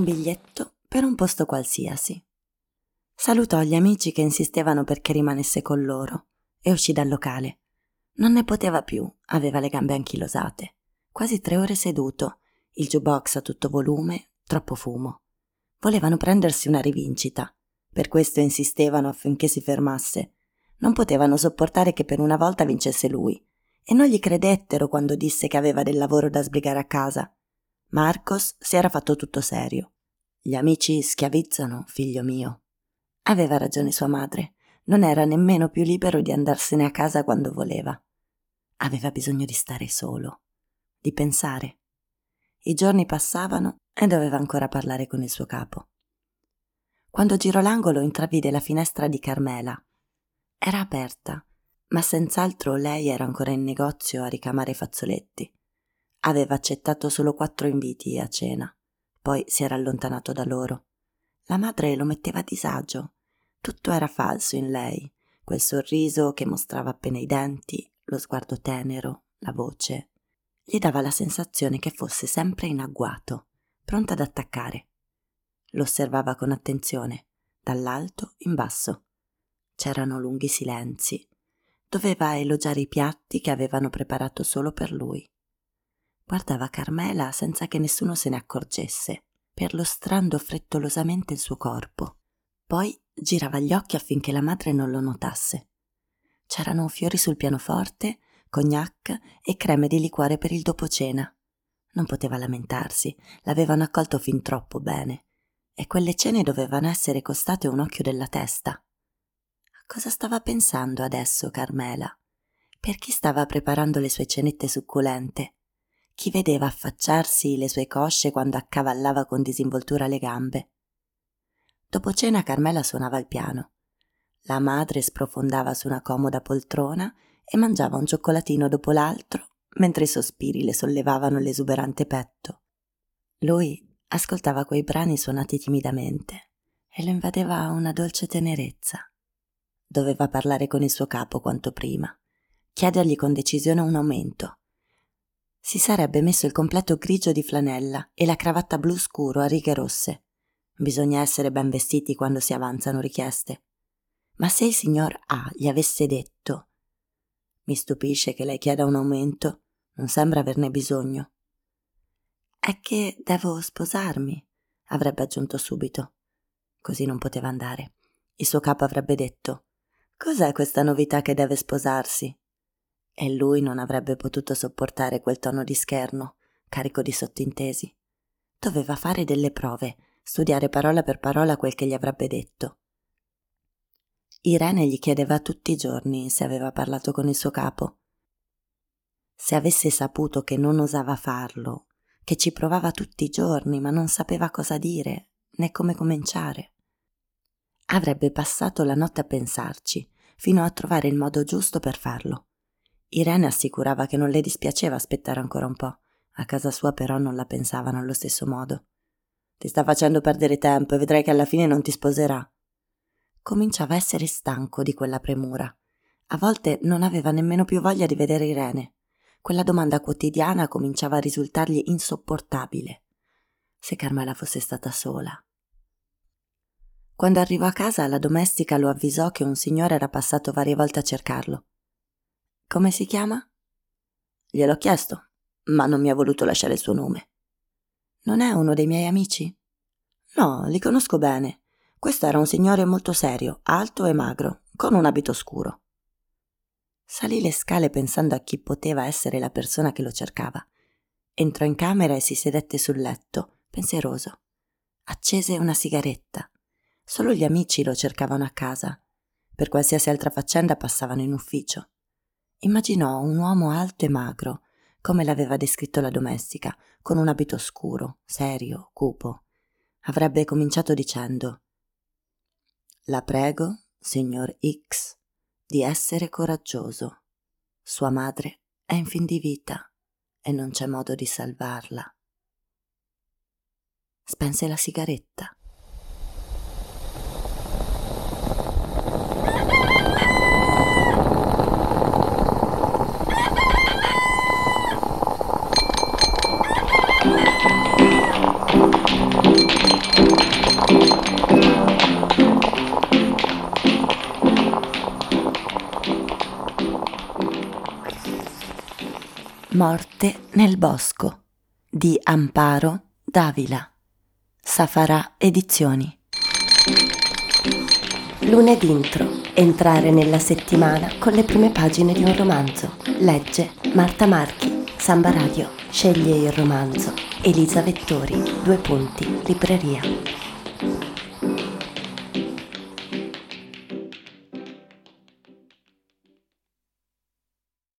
biglietto per un posto qualsiasi. Salutò gli amici che insistevano perché rimanesse con loro e uscì dal locale. Non ne poteva più, aveva le gambe anchilosate. Quasi tre ore seduto, il jukebox a tutto volume, troppo fumo. Volevano prendersi una rivincita. Per questo insistevano affinché si fermasse. Non potevano sopportare che per una volta vincesse lui. E non gli credettero quando disse che aveva del lavoro da sbrigare a casa. Marcos si era fatto tutto serio. Gli amici schiavizzano, figlio mio. Aveva ragione sua madre. Non era nemmeno più libero di andarsene a casa quando voleva. Aveva bisogno di stare solo, di pensare. I giorni passavano e doveva ancora parlare con il suo capo. Quando girò l'angolo intravide la finestra di Carmela. Era aperta, ma senz'altro lei era ancora in negozio a ricamare i fazzoletti. Aveva accettato solo quattro inviti a cena, poi si era allontanato da loro. La madre lo metteva a disagio. Tutto era falso in lei, quel sorriso che mostrava appena i denti, lo sguardo tenero, la voce. Gli dava la sensazione che fosse sempre in agguato, pronta ad attaccare. Lo osservava con attenzione, dall'alto in basso. C'erano lunghi silenzi. Doveva elogiare i piatti che avevano preparato solo per lui. Guardava Carmela senza che nessuno se ne accorgesse, perlustrando frettolosamente il suo corpo. Poi girava gli occhi affinché la madre non lo notasse. C'erano fiori sul pianoforte, cognac e creme di liquore per il dopo cena. Non poteva lamentarsi, l'avevano accolto fin troppo bene e quelle cene dovevano essere costate un occhio della testa. A cosa stava pensando adesso Carmela? Per chi stava preparando le sue cenette succulente? Chi vedeva affacciarsi le sue cosce quando accavallava con disinvoltura le gambe? Dopo cena Carmela suonava il piano. La madre sprofondava su una comoda poltrona e mangiava un cioccolatino dopo l'altro mentre i sospiri le sollevavano l'esuberante petto. Lui ascoltava quei brani suonati timidamente e lo invadeva una dolce tenerezza. Doveva parlare con il suo capo quanto prima, chiedergli con decisione un aumento. Si sarebbe messo il completo grigio di flanella e la cravatta blu scuro a righe rosse. Bisogna essere ben vestiti quando si avanzano richieste. Ma se il signor A gli avesse detto mi stupisce che lei chieda un aumento, non sembra averne bisogno. È che devo sposarmi, avrebbe aggiunto subito. Così non poteva andare. Il suo capo avrebbe detto Cos'è questa novità che deve sposarsi? E lui non avrebbe potuto sopportare quel tono di scherno, carico di sottintesi. Doveva fare delle prove, studiare parola per parola quel che gli avrebbe detto. Irene gli chiedeva tutti i giorni se aveva parlato con il suo capo. Se avesse saputo che non osava farlo che ci provava tutti i giorni ma non sapeva cosa dire né come cominciare. Avrebbe passato la notte a pensarci, fino a trovare il modo giusto per farlo. Irene assicurava che non le dispiaceva aspettare ancora un po', a casa sua però non la pensavano allo stesso modo. Ti sta facendo perdere tempo e vedrai che alla fine non ti sposerà. Cominciava a essere stanco di quella premura. A volte non aveva nemmeno più voglia di vedere Irene. Quella domanda quotidiana cominciava a risultargli insopportabile. Se Carmela fosse stata sola. Quando arrivò a casa la domestica lo avvisò che un signore era passato varie volte a cercarlo. Come si chiama? Gliel'ho chiesto, ma non mi ha voluto lasciare il suo nome. Non è uno dei miei amici? No, li conosco bene. Questo era un signore molto serio, alto e magro, con un abito scuro. Salì le scale pensando a chi poteva essere la persona che lo cercava. Entrò in camera e si sedette sul letto, pensieroso. Accese una sigaretta. Solo gli amici lo cercavano a casa. Per qualsiasi altra faccenda passavano in ufficio. Immaginò un uomo alto e magro, come l'aveva descritto la domestica, con un abito scuro, serio, cupo. Avrebbe cominciato dicendo La prego, signor X, di essere coraggioso. Sua madre è in fin di vita e non c'è modo di salvarla. Spense la sigaretta. Morte nel bosco di Amparo Davila. Safarà Edizioni. Lunedì intro. Entrare nella settimana con le prime pagine di un romanzo. Legge Marta Marchi, Samba Radio. Sceglie il romanzo. Elisa Vettori, due punti, libreria.